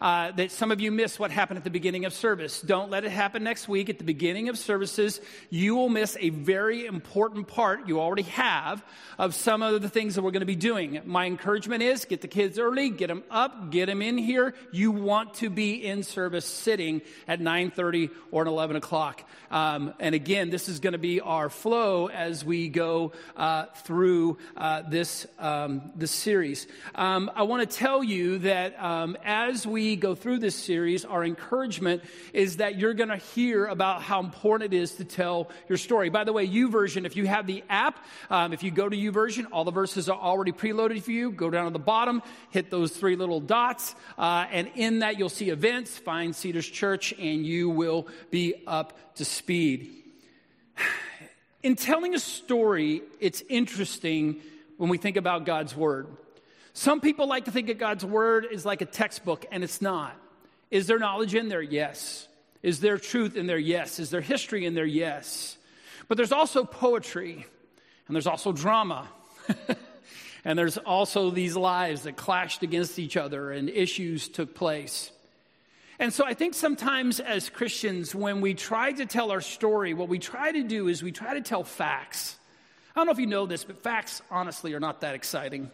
uh, that some of you missed what happened at the beginning of service. Don't let it happen next week. At the beginning of services, you will miss a very important part you already have of some of the things that we're going to be doing. My encouragement is get the kids early, get them up, get them in here. You want to be in service sitting at 9.30 or at 11 o'clock. Um, and again, this is going to be our flow as we go uh, through uh, this, um, this series. Um, I want to tell you that um, as we go through this series, our encouragement is that you're going to hear about how important it is to tell your story. By the way, YouVersion, if you have the app, um, if you go to YouVersion, all the verses are already preloaded for you. Go down to the bottom, hit those three little dots, uh, and in that you'll see events, find Cedars Church, and you will be up to speed. In telling a story, it's interesting when we think about God's Word. Some people like to think of God's word is like a textbook, and it's not. Is there knowledge in there? Yes. Is there truth in there? Yes. Is there history in there? Yes. But there's also poetry, and there's also drama. and there's also these lives that clashed against each other, and issues took place. And so I think sometimes as Christians, when we try to tell our story, what we try to do is we try to tell facts. I don't know if you know this, but facts, honestly, are not that exciting.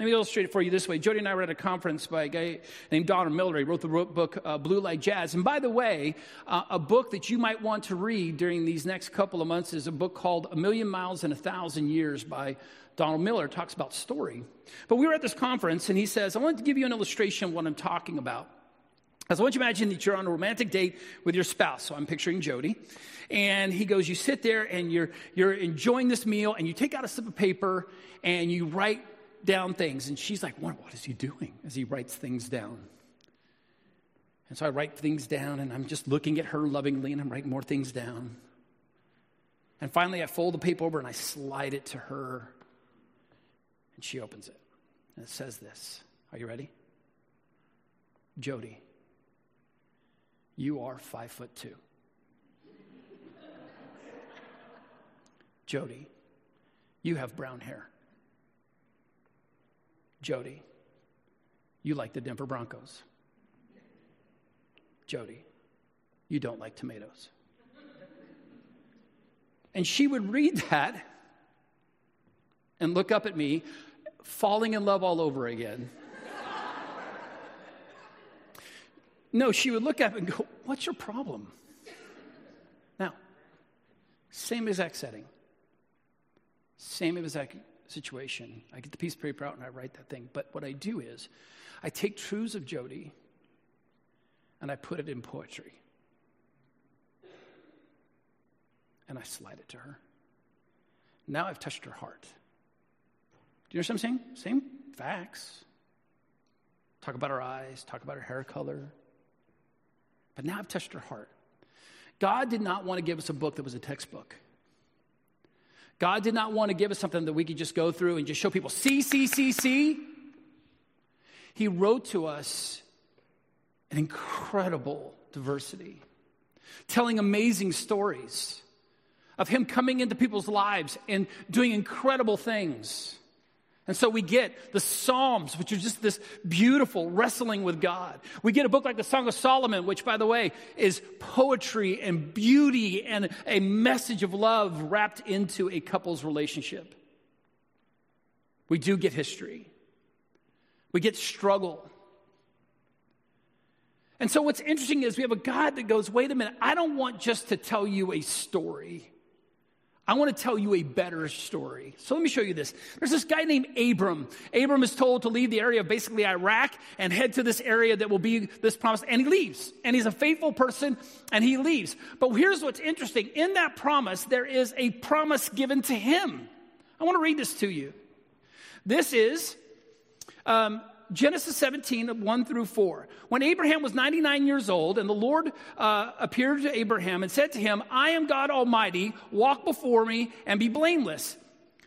Let me illustrate it for you this way. Jody and I were at a conference by a guy named Donald Miller. He wrote the book uh, Blue Like Jazz. And by the way, uh, a book that you might want to read during these next couple of months is a book called A Million Miles in a Thousand Years by Donald Miller. It talks about story. But we were at this conference, and he says, I want to give you an illustration of what I'm talking about. I want you to imagine that you're on a romantic date with your spouse. So I'm picturing Jody. And he goes, You sit there and you're, you're enjoying this meal, and you take out a slip of paper and you write down things. And she's like, what, what is he doing as he writes things down? And so I write things down, and I'm just looking at her lovingly, and I'm writing more things down. And finally, I fold the paper over and I slide it to her, and she opens it. And it says this Are you ready? Jody, you are five foot two. Jody, you have brown hair. Jody, you like the Denver Broncos. Jody, you don't like tomatoes. And she would read that and look up at me, falling in love all over again. no, she would look up and go, What's your problem? Now, same exact setting, same exact situation. I get the piece of paper out and I write that thing. But what I do is I take truths of Jody and I put it in poetry. And I slide it to her. Now I've touched her heart. Do you understand what I'm saying? Same facts. Talk about her eyes, talk about her hair color. But now I've touched her heart. God did not want to give us a book that was a textbook. God did not want to give us something that we could just go through and just show people, see, see, see, see. He wrote to us an incredible diversity, telling amazing stories of Him coming into people's lives and doing incredible things. And so we get the Psalms, which are just this beautiful wrestling with God. We get a book like the Song of Solomon, which, by the way, is poetry and beauty and a message of love wrapped into a couple's relationship. We do get history, we get struggle. And so, what's interesting is we have a God that goes, wait a minute, I don't want just to tell you a story. I want to tell you a better story. So let me show you this. There's this guy named Abram. Abram is told to leave the area of basically Iraq and head to this area that will be this promise. And he leaves. And he's a faithful person and he leaves. But here's what's interesting in that promise, there is a promise given to him. I want to read this to you. This is um, Genesis 17, 1 through 4. When Abraham was 99 years old, and the Lord uh, appeared to Abraham and said to him, I am God Almighty, walk before me and be blameless,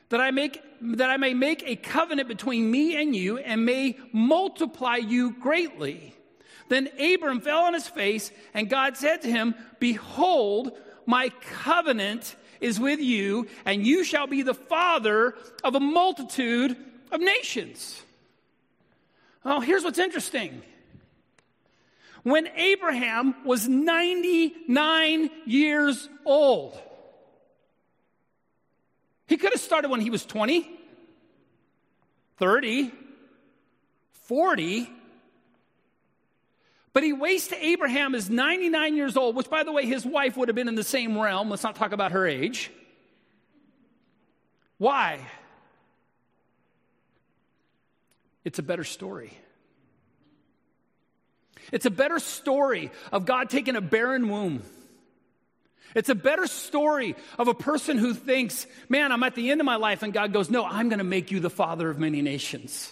that I, make, that I may make a covenant between me and you and may multiply you greatly. Then Abram fell on his face, and God said to him, Behold, my covenant is with you, and you shall be the father of a multitude of nations. Oh, here's what's interesting when Abraham was 99 years old. He could have started when he was 20, 30, 40. But he waits to Abraham is 99 years old, which, by the way, his wife would have been in the same realm. Let's not talk about her age. Why? It's a better story. It's a better story of God taking a barren womb. It's a better story of a person who thinks, man, I'm at the end of my life, and God goes, no, I'm going to make you the father of many nations.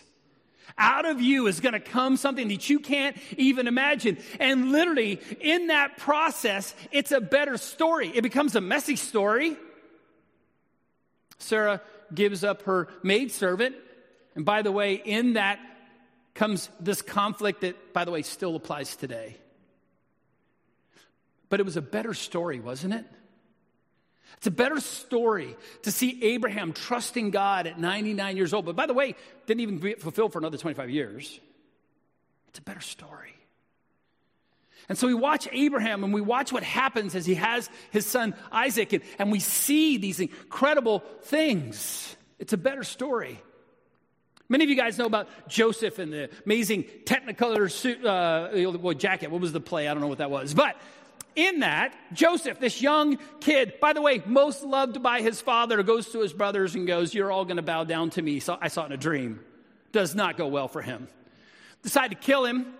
Out of you is going to come something that you can't even imagine. And literally, in that process, it's a better story. It becomes a messy story. Sarah gives up her maidservant. And by the way, in that comes this conflict that, by the way, still applies today. But it was a better story, wasn't it? It's a better story to see Abraham trusting God at 99 years old. But by the way, didn't even get fulfilled for another 25 years. It's a better story. And so we watch Abraham and we watch what happens as he has his son Isaac, and, and we see these incredible things. It's a better story. Many of you guys know about Joseph and the amazing Technicolor suit, uh, jacket. What was the play? I don't know what that was. But in that, Joseph, this young kid, by the way, most loved by his father, goes to his brothers and goes, You're all going to bow down to me. So I saw it in a dream. Does not go well for him. Decide to kill him.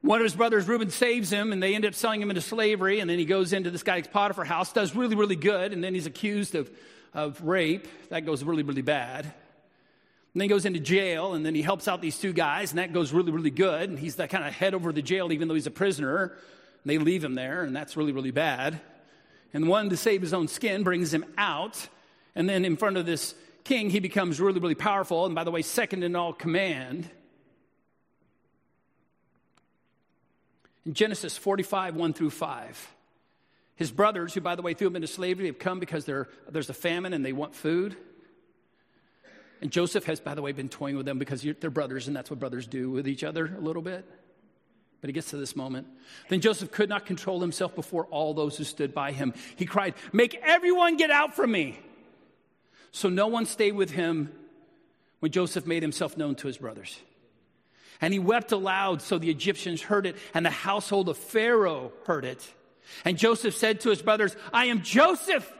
One of his brothers, Reuben, saves him, and they end up selling him into slavery. And then he goes into this guy's Potiphar house, does really, really good, and then he's accused of, of rape. That goes really, really bad. And then he goes into jail, and then he helps out these two guys, and that goes really, really good. And he's that kind of head over the jail, even though he's a prisoner. And they leave him there, and that's really, really bad. And one, to save his own skin, brings him out. And then in front of this king, he becomes really, really powerful. And by the way, second in all command. In Genesis 45, 1 through 5. His brothers, who by the way threw him into slavery, have come because there's a famine and they want food. And Joseph has, by the way, been toying with them because they're brothers, and that's what brothers do with each other a little bit. But he gets to this moment. Then Joseph could not control himself before all those who stood by him. He cried, Make everyone get out from me. So no one stayed with him when Joseph made himself known to his brothers. And he wept aloud, so the Egyptians heard it, and the household of Pharaoh heard it. And Joseph said to his brothers, I am Joseph.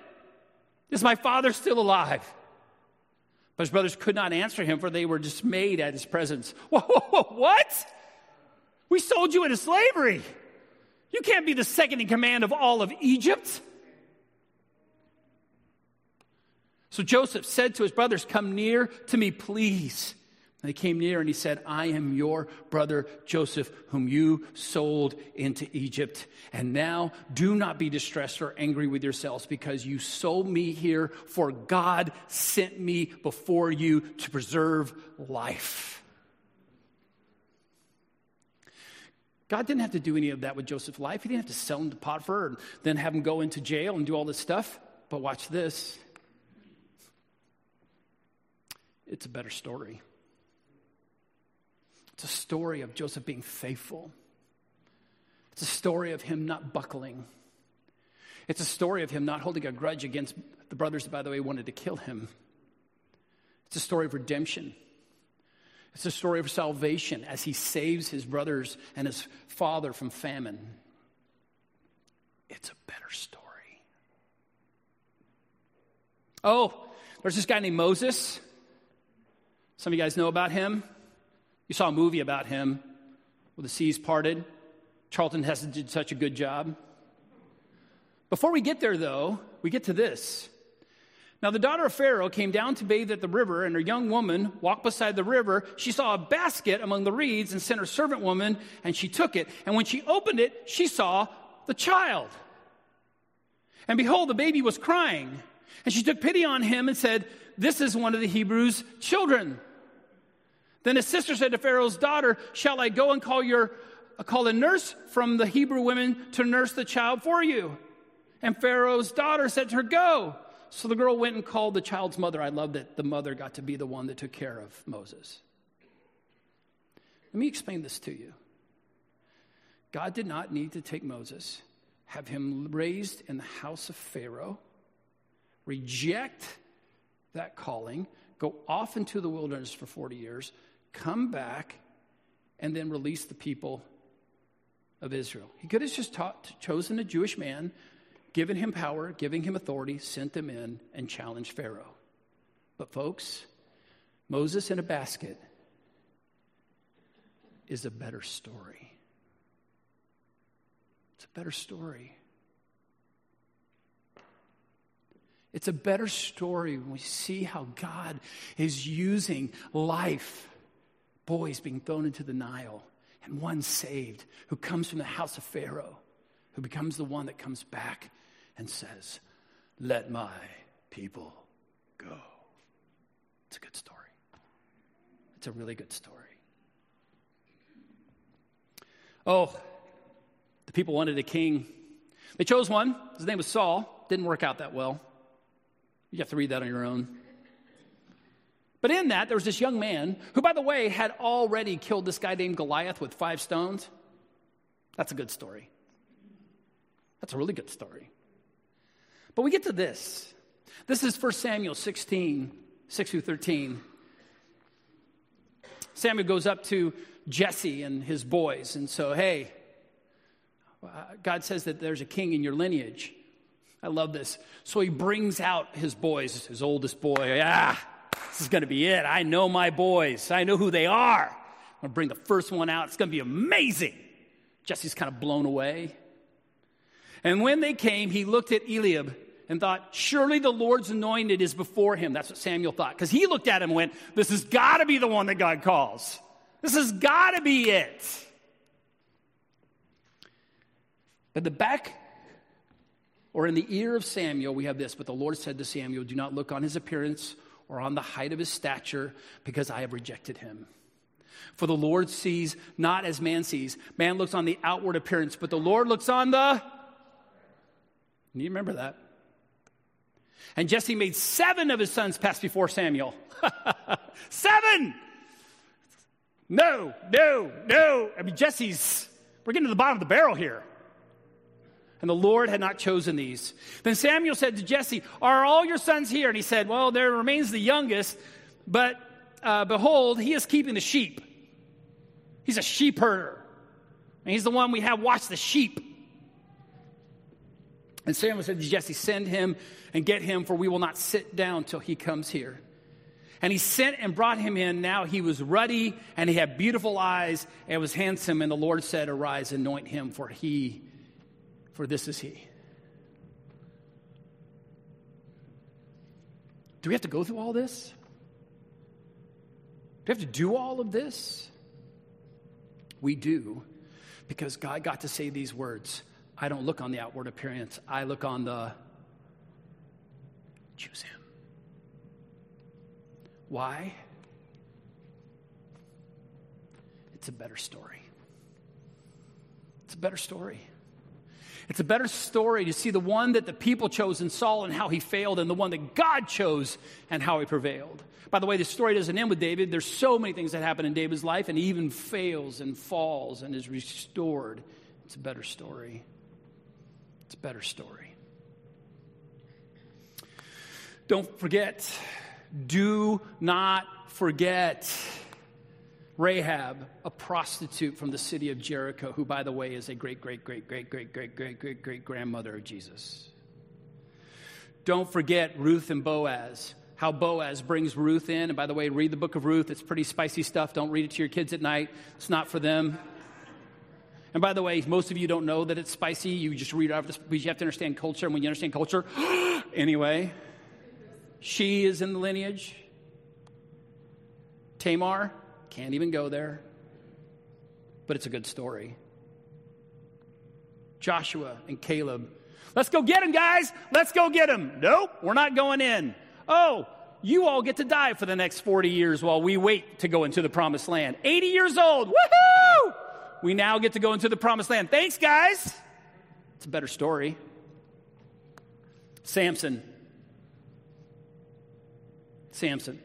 Is my father still alive? But his brothers could not answer him, for they were dismayed at his presence. Whoa, whoa, whoa, what? We sold you into slavery. You can't be the second in command of all of Egypt. So Joseph said to his brothers, Come near to me, please. And they came near and he said, I am your brother Joseph, whom you sold into Egypt. And now do not be distressed or angry with yourselves because you sold me here, for God sent me before you to preserve life. God didn't have to do any of that with Joseph's life. He didn't have to sell him to Potiphar and then have him go into jail and do all this stuff. But watch this it's a better story. It's a story of Joseph being faithful. It's a story of him not buckling. It's a story of him not holding a grudge against the brothers by the way, wanted to kill him. It's a story of redemption. It's a story of salvation as he saves his brothers and his father from famine. It's a better story. Oh, there's this guy named Moses. Some of you guys know about him. You saw a movie about him where the seas parted. Charlton Heston did such a good job. Before we get there, though, we get to this. Now, the daughter of Pharaoh came down to bathe at the river, and her young woman walked beside the river. She saw a basket among the reeds and sent her servant woman, and she took it. And when she opened it, she saw the child. And behold, the baby was crying. And she took pity on him and said, This is one of the Hebrews' children. Then his sister said to Pharaoh's daughter, Shall I go and call your uh, call a nurse from the Hebrew women to nurse the child for you? And Pharaoh's daughter said to her, Go. So the girl went and called the child's mother. I love that the mother got to be the one that took care of Moses. Let me explain this to you. God did not need to take Moses, have him raised in the house of Pharaoh, reject that calling, go off into the wilderness for 40 years, come back, and then release the people of Israel. He could have just taught, chosen a Jewish man, given him power, giving him authority, sent them in, and challenged Pharaoh. But, folks, Moses in a basket is a better story. It's a better story. It's a better story when we see how God is using life, boys being thrown into the Nile, and one saved who comes from the house of Pharaoh, who becomes the one that comes back and says, Let my people go. It's a good story. It's a really good story. Oh, the people wanted a king. They chose one. His name was Saul. Didn't work out that well. You have to read that on your own. But in that, there was this young man who, by the way, had already killed this guy named Goliath with five stones. That's a good story. That's a really good story. But we get to this. This is 1 Samuel 16, 6 through 13. Samuel goes up to Jesse and his boys. And so, hey, God says that there's a king in your lineage. I love this. So he brings out his boys, his oldest boy. Ah, this is going to be it. I know my boys, I know who they are. I'm going to bring the first one out. It's going to be amazing. Jesse's kind of blown away. And when they came, he looked at Eliab and thought, Surely the Lord's anointed is before him. That's what Samuel thought. Because he looked at him and went, This has got to be the one that God calls. This has got to be it. But the back or in the ear of Samuel, we have this. But the Lord said to Samuel, Do not look on his appearance or on the height of his stature, because I have rejected him. For the Lord sees not as man sees. Man looks on the outward appearance, but the Lord looks on the. You remember that? And Jesse made seven of his sons pass before Samuel. seven! No, no, no. I mean, Jesse's, we're getting to the bottom of the barrel here. And the Lord had not chosen these. Then Samuel said to Jesse, Are all your sons here? And he said, Well, there remains the youngest, but uh, behold, he is keeping the sheep. He's a sheep herder. And he's the one we have watch the sheep. And Samuel said to Jesse, Send him and get him, for we will not sit down till he comes here. And he sent and brought him in. Now he was ruddy and he had beautiful eyes and was handsome. And the Lord said, Arise, anoint him, for he, for this is he. Do we have to go through all this? Do we have to do all of this? We do, because God got to say these words I don't look on the outward appearance, I look on the choose him. Why? It's a better story. It's a better story. It's a better story to see the one that the people chose in Saul and how he failed, and the one that God chose and how he prevailed. By the way, the story doesn't end with David. There's so many things that happen in David's life, and he even fails and falls and is restored. It's a better story. It's a better story. Don't forget, do not forget Rahab, a prostitute from the city of Jericho, who, by the way, is a great, great, great, great, great, great, great, great, great grandmother of Jesus. Don't forget Ruth and Boaz, how Boaz brings Ruth in. And by the way, read the book of Ruth. It's pretty spicy stuff. Don't read it to your kids at night, it's not for them. And by the way, most of you don't know that it's spicy. You just read it off, because you have to understand culture. And when you understand culture, anyway, she is in the lineage. Tamar, can't even go there. But it's a good story. Joshua and Caleb. Let's go get him, guys. Let's go get him. Nope, we're not going in. Oh, you all get to die for the next 40 years while we wait to go into the promised land. 80 years old. Woohoo! we now get to go into the promised land. Thanks, guys. It's a better story. Samson. Samson.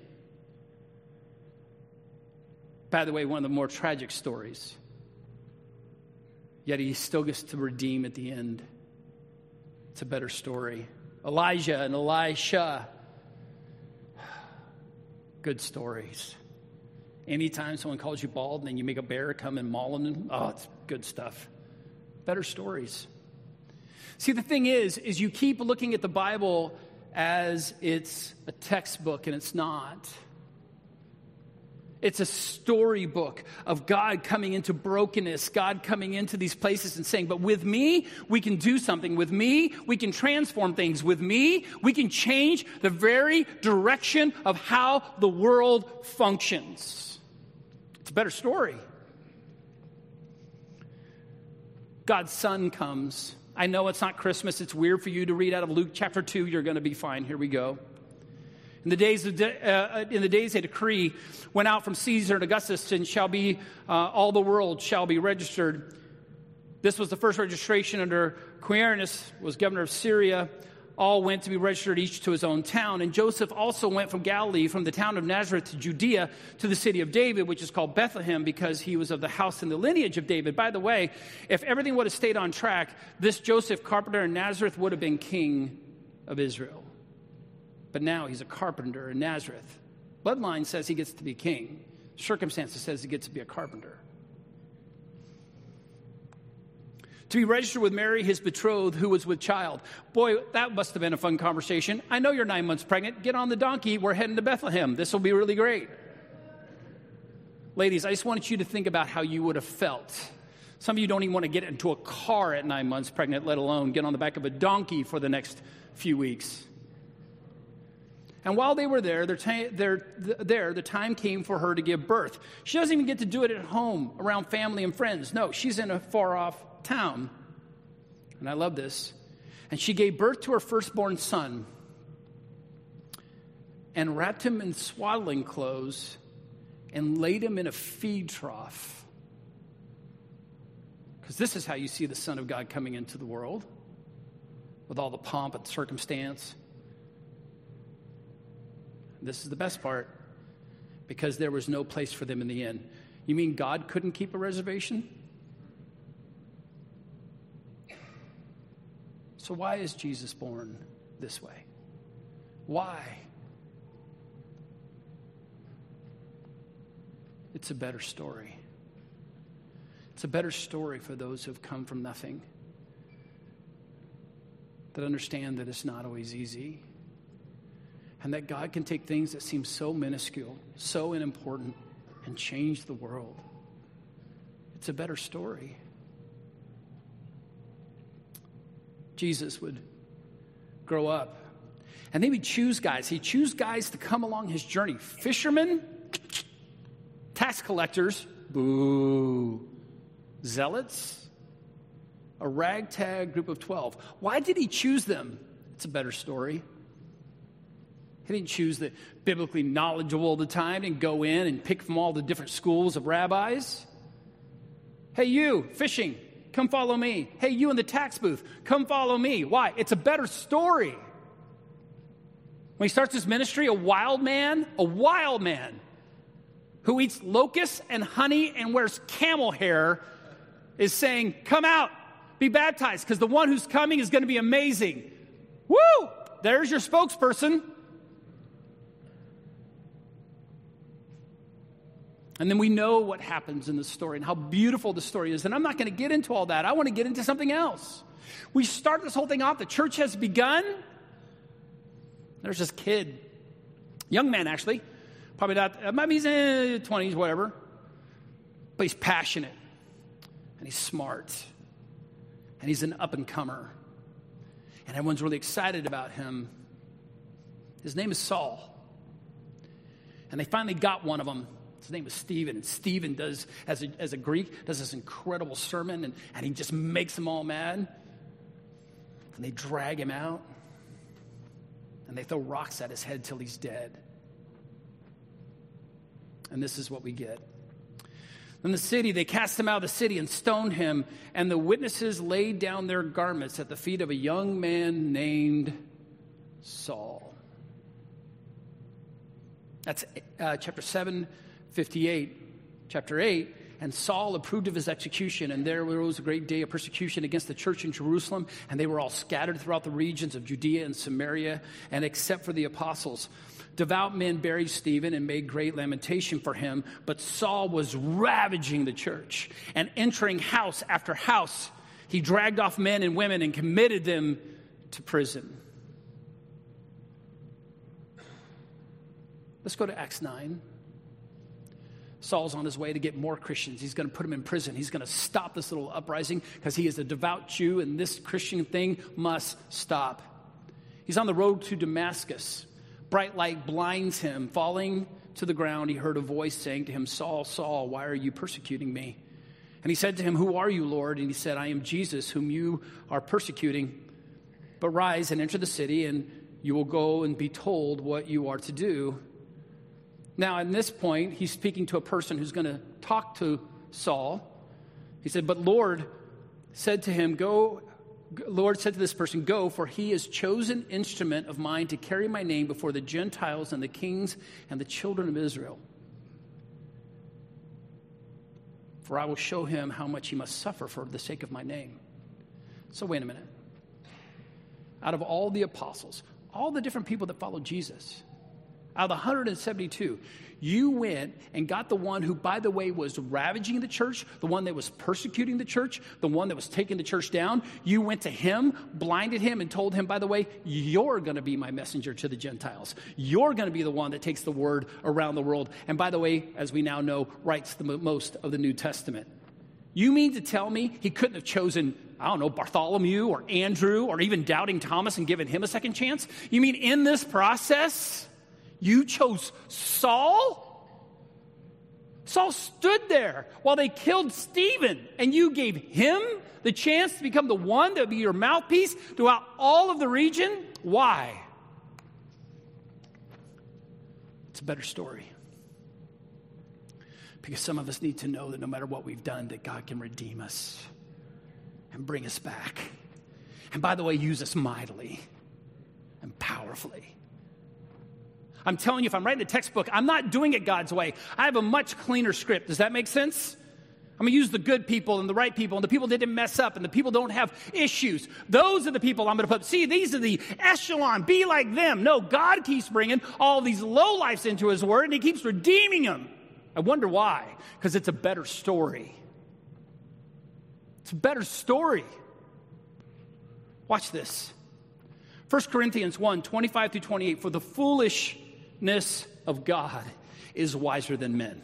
By the way, one of the more tragic stories. yet he still gets to redeem at the end. It's a better story. Elijah and Elisha. Good stories. Anytime someone calls you bald and then you make a bear come and maul them, oh, it's good stuff. Better stories. See, the thing is, is you keep looking at the Bible as it's a textbook, and it's not. It's a storybook of God coming into brokenness, God coming into these places and saying, But with me, we can do something. With me, we can transform things. With me, we can change the very direction of how the world functions. It's a better story. God's Son comes I know it's not Christmas. It's weird for you to read out of Luke chapter 2. You're going to be fine. Here we go. In the days, uh, in the days a decree went out from Caesar and Augustus, and shall be uh, all the world shall be registered. This was the first registration under Quirinus, was governor of Syria all went to be registered each to his own town. And Joseph also went from Galilee, from the town of Nazareth to Judea, to the city of David, which is called Bethlehem, because he was of the house and the lineage of David. By the way, if everything would have stayed on track, this Joseph, carpenter in Nazareth, would have been king of Israel. But now he's a carpenter in Nazareth. Bloodline says he gets to be king, circumstances says he gets to be a carpenter. to be registered with Mary, his betrothed, who was with child. Boy, that must have been a fun conversation. I know you're nine months pregnant. Get on the donkey. We're heading to Bethlehem. This will be really great. Ladies, I just wanted you to think about how you would have felt. Some of you don't even want to get into a car at nine months pregnant, let alone get on the back of a donkey for the next few weeks. And while they were there, there, there, the time came for her to give birth. She doesn't even get to do it at home around family and friends. No, she's in a far off town. And I love this. And she gave birth to her firstborn son and wrapped him in swaddling clothes and laid him in a feed trough. Because this is how you see the Son of God coming into the world with all the pomp and circumstance. This is the best part because there was no place for them in the inn. You mean God couldn't keep a reservation? So, why is Jesus born this way? Why? It's a better story. It's a better story for those who have come from nothing, that understand that it's not always easy, and that God can take things that seem so minuscule, so unimportant, and change the world. It's a better story. Jesus would grow up. And then he'd choose guys. He'd choose guys to come along his journey. Fishermen, tax collectors, boo, zealots, a ragtag group of 12. Why did he choose them? It's a better story. He didn't choose the biblically knowledgeable all the time and go in and pick from all the different schools of rabbis. Hey, you, fishing, Come follow me. Hey, you in the tax booth, come follow me. Why? It's a better story. When he starts his ministry, a wild man, a wild man who eats locusts and honey and wears camel hair is saying, Come out, be baptized, because the one who's coming is going to be amazing. Woo! There's your spokesperson. And then we know what happens in the story and how beautiful the story is. And I'm not going to get into all that. I want to get into something else. We start this whole thing off. The church has begun. There's this kid, young man actually, probably not, uh, maybe he's in 20s, whatever, but he's passionate and he's smart and he's an up and comer. And everyone's really excited about him. His name is Saul. And they finally got one of them his name was Stephen. And Stephen does, as a, as a Greek, does this incredible sermon and, and he just makes them all mad. And they drag him out and they throw rocks at his head till he's dead. And this is what we get. In the city, they cast him out of the city and stoned him, and the witnesses laid down their garments at the feet of a young man named Saul. That's uh, chapter 7, 58, chapter 8, And Saul approved of his execution, and there arose a great day of persecution against the church in Jerusalem, and they were all scattered throughout the regions of Judea and Samaria, and except for the apostles. Devout men buried Stephen and made great lamentation for him, but Saul was ravaging the church and entering house after house. He dragged off men and women and committed them to prison. Let's go to Acts 9. Saul's on his way to get more Christians. He's going to put them in prison. He's going to stop this little uprising because he is a devout Jew and this Christian thing must stop. He's on the road to Damascus. Bright light blinds him. Falling to the ground, he heard a voice saying to him, Saul, Saul, why are you persecuting me? And he said to him, Who are you, Lord? And he said, I am Jesus, whom you are persecuting. But rise and enter the city, and you will go and be told what you are to do. Now, at this point, he's speaking to a person who's going to talk to Saul. He said, But Lord said to him, Go, Lord said to this person, Go, for he is chosen instrument of mine to carry my name before the Gentiles and the kings and the children of Israel. For I will show him how much he must suffer for the sake of my name. So, wait a minute. Out of all the apostles, all the different people that followed Jesus, out of the 172, you went and got the one who, by the way, was ravaging the church, the one that was persecuting the church, the one that was taking the church down. You went to him, blinded him, and told him, by the way, you're going to be my messenger to the Gentiles. You're going to be the one that takes the word around the world. And by the way, as we now know, writes the most of the New Testament. You mean to tell me he couldn't have chosen, I don't know, Bartholomew or Andrew or even doubting Thomas and given him a second chance? You mean in this process? You chose Saul? Saul stood there while they killed Stephen, and you gave him the chance to become the one that would be your mouthpiece throughout all of the region? Why? It's a better story. Because some of us need to know that no matter what we've done, that God can redeem us and bring us back. And by the way, use us mightily and powerfully. I'm telling you, if I'm writing a textbook, I'm not doing it God's way. I have a much cleaner script. Does that make sense? I'm going to use the good people and the right people and the people that didn't mess up and the people don't have issues. Those are the people I'm going to put. See, these are the echelon. Be like them. No, God keeps bringing all these low lives into His Word and He keeps redeeming them. I wonder why. Because it's a better story. It's a better story. Watch this. 1 Corinthians 1 25 through 28. For the foolish weakness of God is wiser than men.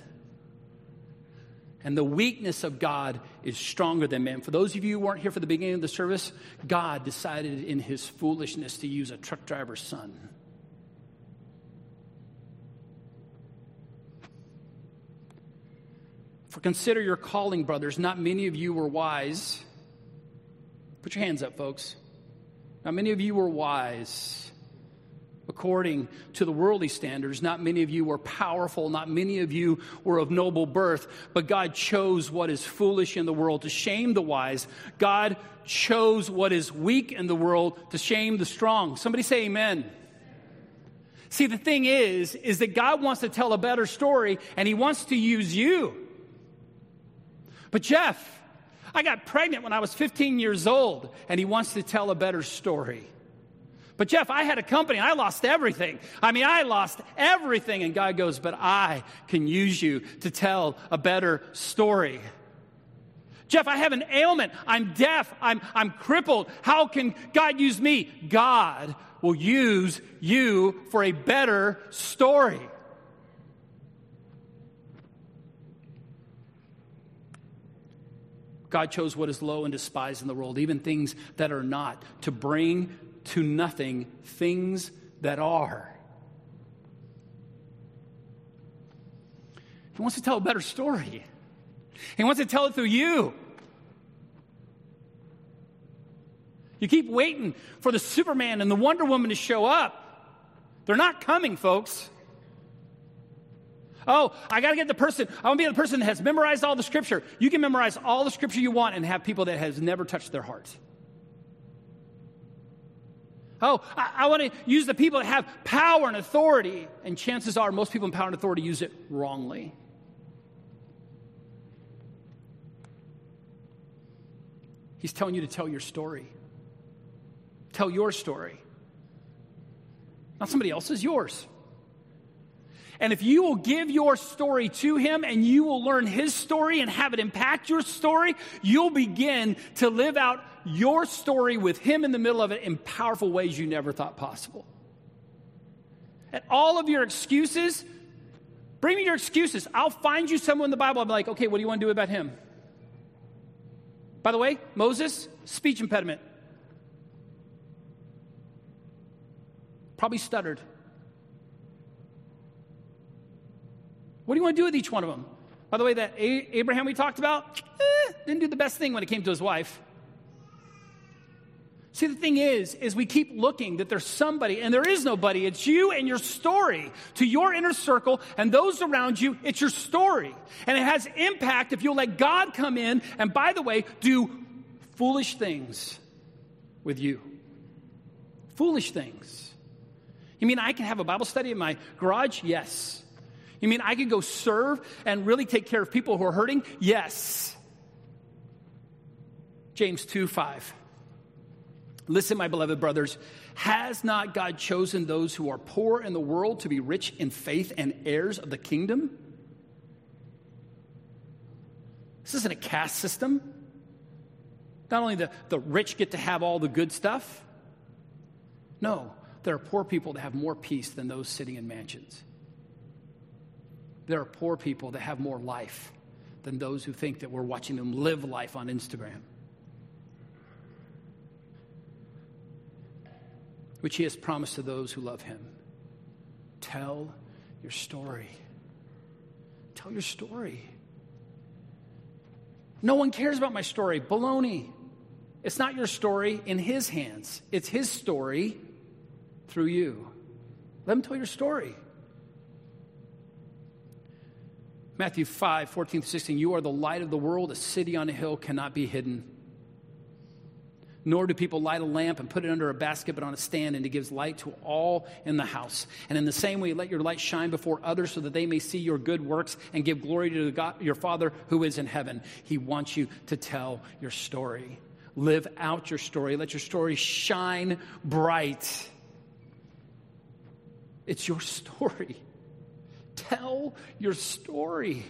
And the weakness of God is stronger than men. For those of you who weren't here for the beginning of the service, God decided in his foolishness to use a truck driver's son. For consider your calling, brothers. Not many of you were wise. Put your hands up, folks. Not many of you were wise according to the worldly standards. Not many of you were powerful, not many of you were of noble birth, but God chose what is foolish in the world to shame the wise. God chose what is weak in the world to shame the strong. Somebody say amen. See, the thing is, is that God wants to tell a better story and he wants to use you. But Jeff, I got pregnant when I was 15 years old and he wants to tell a better story. But Jeff, I had a company I lost everything. I mean, I lost everything. And God goes, But I can use you to tell a better story. Jeff, I have an ailment. I'm deaf. I'm, I'm crippled. How can God use me? God will use you for a better story. God chose what is low and despised in the world, even things that are not, to bring to nothing things that are. He wants to tell a better story. He wants to tell it through you. You keep waiting for the Superman and the Wonder Woman to show up. They're not coming, folks. Oh, I got to get the person. I want to be the person that has memorized all the scripture. You can memorize all the scripture you want and have people that has never touched their heart. Oh, I, I want to use the people that have power and authority. And chances are, most people in power and authority use it wrongly. He's telling you to tell your story. Tell your story. Not somebody else's, yours. And if you will give your story to him and you will learn his story and have it impact your story, you'll begin to live out your story with him in the middle of it in powerful ways you never thought possible. And all of your excuses, bring me your excuses. I'll find you someone in the Bible. I'm like, okay, what do you want to do about him? By the way, Moses, speech impediment. Probably stuttered. What do you want to do with each one of them? By the way, that Abraham we talked about eh, didn't do the best thing when it came to his wife. See, the thing is, is we keep looking that there's somebody, and there is nobody. It's you and your story. To your inner circle and those around you, it's your story. And it has impact if you'll let God come in and, by the way, do foolish things with you. Foolish things. You mean I can have a Bible study in my garage? Yes. You mean I can go serve and really take care of people who are hurting? Yes. James 2 5. Listen, my beloved brothers, has not God chosen those who are poor in the world to be rich in faith and heirs of the kingdom? This isn't a caste system. Not only the, the rich get to have all the good stuff, no, there are poor people that have more peace than those sitting in mansions. There are poor people that have more life than those who think that we're watching them live life on Instagram. Which he has promised to those who love him. Tell your story. Tell your story. No one cares about my story. Baloney. It's not your story in his hands, it's his story through you. Let him tell your story. Matthew 5, 14 16, you are the light of the world. A city on a hill cannot be hidden. Nor do people light a lamp and put it under a basket, but on a stand, and it gives light to all in the house. And in the same way, let your light shine before others so that they may see your good works and give glory to God, your Father who is in heaven. He wants you to tell your story. Live out your story. Let your story shine bright. It's your story. Tell your story.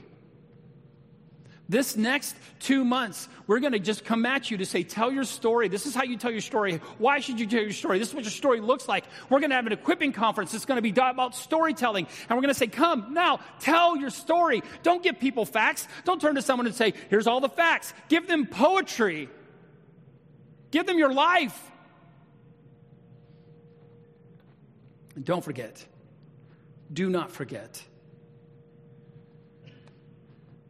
This next two months, we're going to just come at you to say, Tell your story. This is how you tell your story. Why should you tell your story? This is what your story looks like. We're going to have an equipping conference. It's going to be about storytelling. And we're going to say, Come now, tell your story. Don't give people facts. Don't turn to someone and say, Here's all the facts. Give them poetry, give them your life. And don't forget, do not forget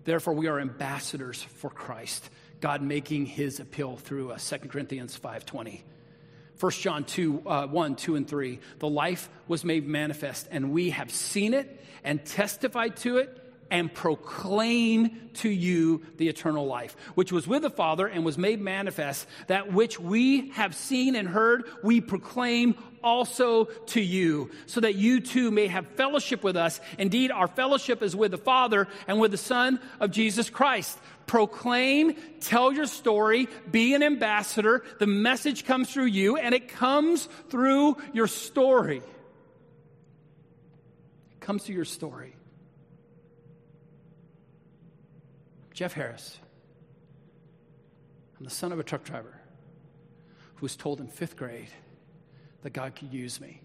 Therefore, we are ambassadors for Christ, God making his appeal through us. 2 Corinthians 5.20. 1 John 2, uh, 1, 2, and 3. The life was made manifest, and we have seen it and testified to it and proclaim to you the eternal life, which was with the Father and was made manifest. That which we have seen and heard, we proclaim also to you, so that you too may have fellowship with us. Indeed, our fellowship is with the Father and with the Son of Jesus Christ. Proclaim, tell your story, be an ambassador. The message comes through you, and it comes through your story. It comes through your story. Jeff Harris. I'm the son of a truck driver who was told in fifth grade that God could use me.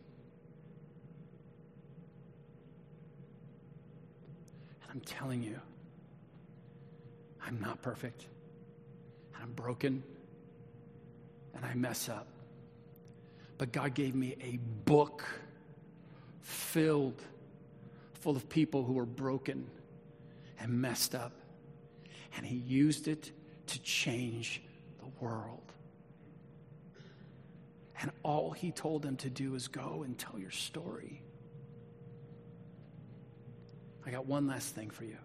And I'm telling you, I'm not perfect. And I'm broken. And I mess up. But God gave me a book filled full of people who were broken and messed up and he used it to change the world. And all he told them to do is go and tell your story. I got one last thing for you.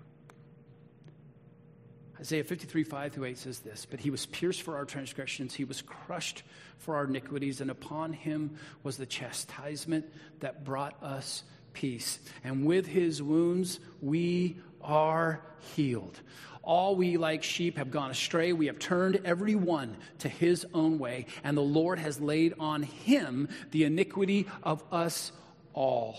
Isaiah 53, 5 through 8 says this But he was pierced for our transgressions, he was crushed for our iniquities, and upon him was the chastisement that brought us peace. And with his wounds we are healed. All we like sheep have gone astray. We have turned every one to his own way, and the Lord has laid on him the iniquity of us all.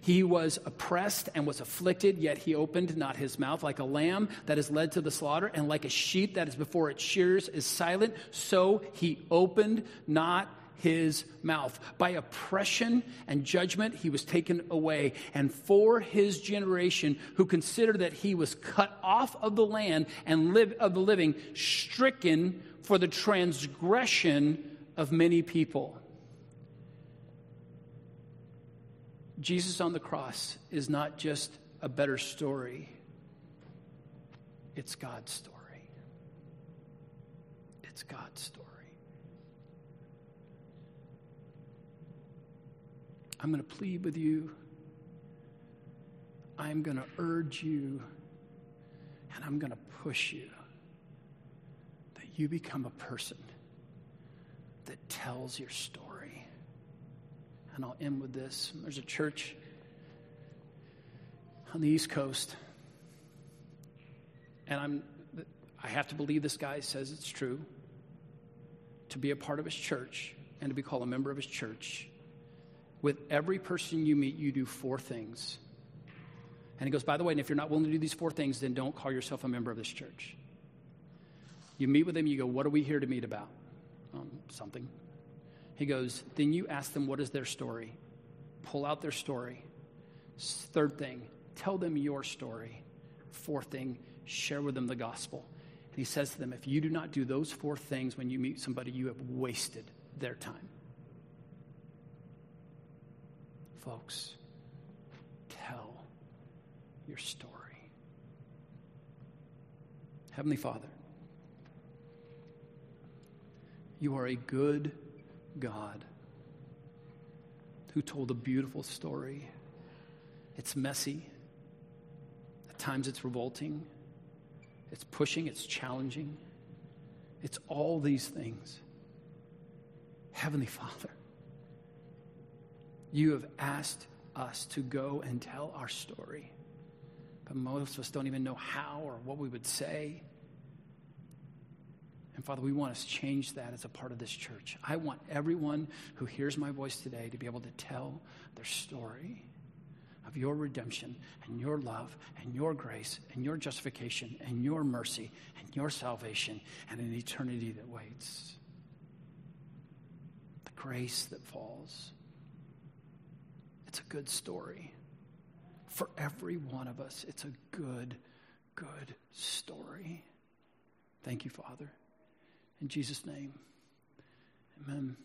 He was oppressed and was afflicted, yet he opened not his mouth. Like a lamb that is led to the slaughter, and like a sheep that is before its shears is silent, so he opened not his mouth. By oppression and judgment, he was taken away. And for his generation, who considered that he was cut off of the land and live of the living, stricken for the transgression of many people. Jesus on the cross is not just a better story, it's God's story. It's God's story. I'm going to plead with you. I'm going to urge you. And I'm going to push you that you become a person that tells your story. And I'll end with this. There's a church on the East Coast. And I'm I have to believe this guy says it's true. To be a part of his church and to be called a member of his church with every person you meet, you do four things. And he goes, by the way, and if you're not willing to do these four things, then don't call yourself a member of this church. You meet with them, you go, What are we here to meet about? Um, something. He goes, Then you ask them, What is their story? Pull out their story. Third thing, tell them your story. Fourth thing, share with them the gospel. And he says to them, If you do not do those four things when you meet somebody, you have wasted their time. Folks, tell your story. Heavenly Father, you are a good God who told a beautiful story. It's messy. At times it's revolting. It's pushing. It's challenging. It's all these things. Heavenly Father, you have asked us to go and tell our story. But most of us don't even know how or what we would say. And Father, we want to change that as a part of this church. I want everyone who hears my voice today to be able to tell their story of your redemption and your love and your grace and your justification and your mercy and your salvation and an eternity that waits. The grace that falls it's a good story. For every one of us, it's a good, good story. Thank you, Father. In Jesus' name, amen.